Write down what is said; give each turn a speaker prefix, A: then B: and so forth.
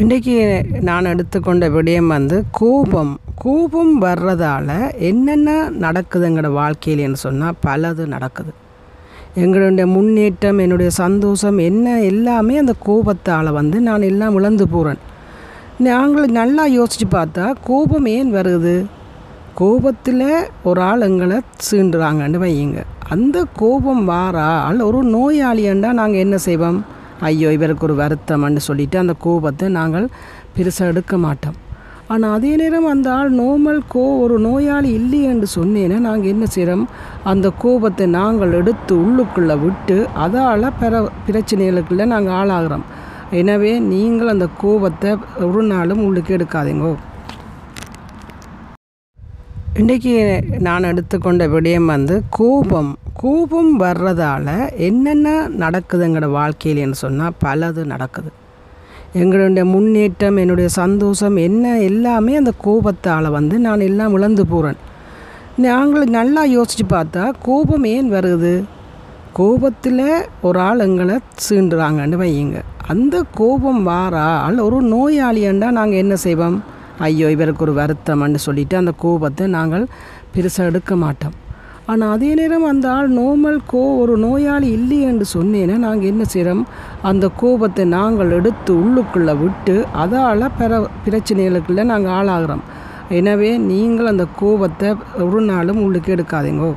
A: இன்றைக்கி நான் எடுத்துக்கொண்ட விடயம் வந்து கோபம். கோபம் வர்றதால் என்னென்ன நடக்குது எங்களோட வாழ்க்கையிலன்னு சொன்னால் பலது நடக்குது. எங்களுடைய முன்னேற்றம் என்னுடைய சந்தோஷம் என்ன எல்லாமே அந்த கோபத்தால் வந்து நான் எல்லாம் இழந்து போகிறேன் நாங்கள் நல்லா யோசித்து பார்த்தா கோபம் ஏன் வருது? கோபத்தில் ஒரு ஆள் எங்களை சீண்டுறாங்கன்னு வையுங்க. அந்த கோபம் வாரால் ஒரு நோயாளியண்டா நாங்கள் என்ன செய்வோம்? ஐயோ இவருக்கு ஒரு வருத்தம்னு சொல்லிட்டு அந்த கோபத்தை நாங்கள் பெருசாக எடுக்க மாட்டோம். ஆனால் அதே நேரம் அந்த ஆள் நோமல் கோ ஒரு நோயாளி இல்லையென்று சொன்னேன்னா நாங்கள் என்ன செய்கிறோம் அந்த கோபத்தை நாங்கள் எடுத்து உள்ளுக்குள்ளே விட்டு அதால் பிற பிரச்சனைகளுக்குள்ளே நாங்கள் ஆளாகிறோம். எனவே நீங்கள் அந்த கோபத்தை ஒரு நாளும் உள்ளுக்கு எடுக்காதீங்கோ. இன்றைக்கி நான் எடுத்துக்கொண்ட விடயம் வந்து கோபம் கோபம் வர்றதால் என்னென்ன நடக்குது எங்களோட வாழ்க்கையிலன்னு சொன்னால் பலது நடக்குது. எங்களுடைய முன்னேற்றம் என்னுடைய சந்தோஷம் என்ன எல்லாமே அந்த கோபத்தால் வந்து நான் எல்லாம் இழந்து போகிறேன் நாங்கள் நல்லா யோசித்து பார்த்தா கோபம் ஏன் வருது? கோபத்தில் ஒரு ஆள் எங்களை சீண்டுறாங்கன்னு வையுங்க. அந்த கோபம் வாரால் ஒரு நோயாளியண்டா நாங்கள் என்ன செய்வோம்? ஐயோ இவருக்கு ஒரு வருத்தம்னு சொல்லிட்டு அந்த கோபத்தை நாங்கள் பெருசாக எடுக்க மாட்டோம். ஆனால் அதே நேரம் அந்த ஆள் நோமல் கோ ஒரு நோயாளி இல்லையென்று சொன்னேன்னா நாங்கள் என்ன செய்கிறோம் அந்த கோபத்தை நாங்கள் எடுத்து உள்ளுக்குள்ளே விட்டு அதால் பிற பிரச்சனைகளுக்குள்ளே நாங்கள் ஆளாகிறோம். எனவே நீங்கள் அந்த கோபத்தை ஒரு நாளும் உள்ளுக்கு எடுக்காதீங்கோ.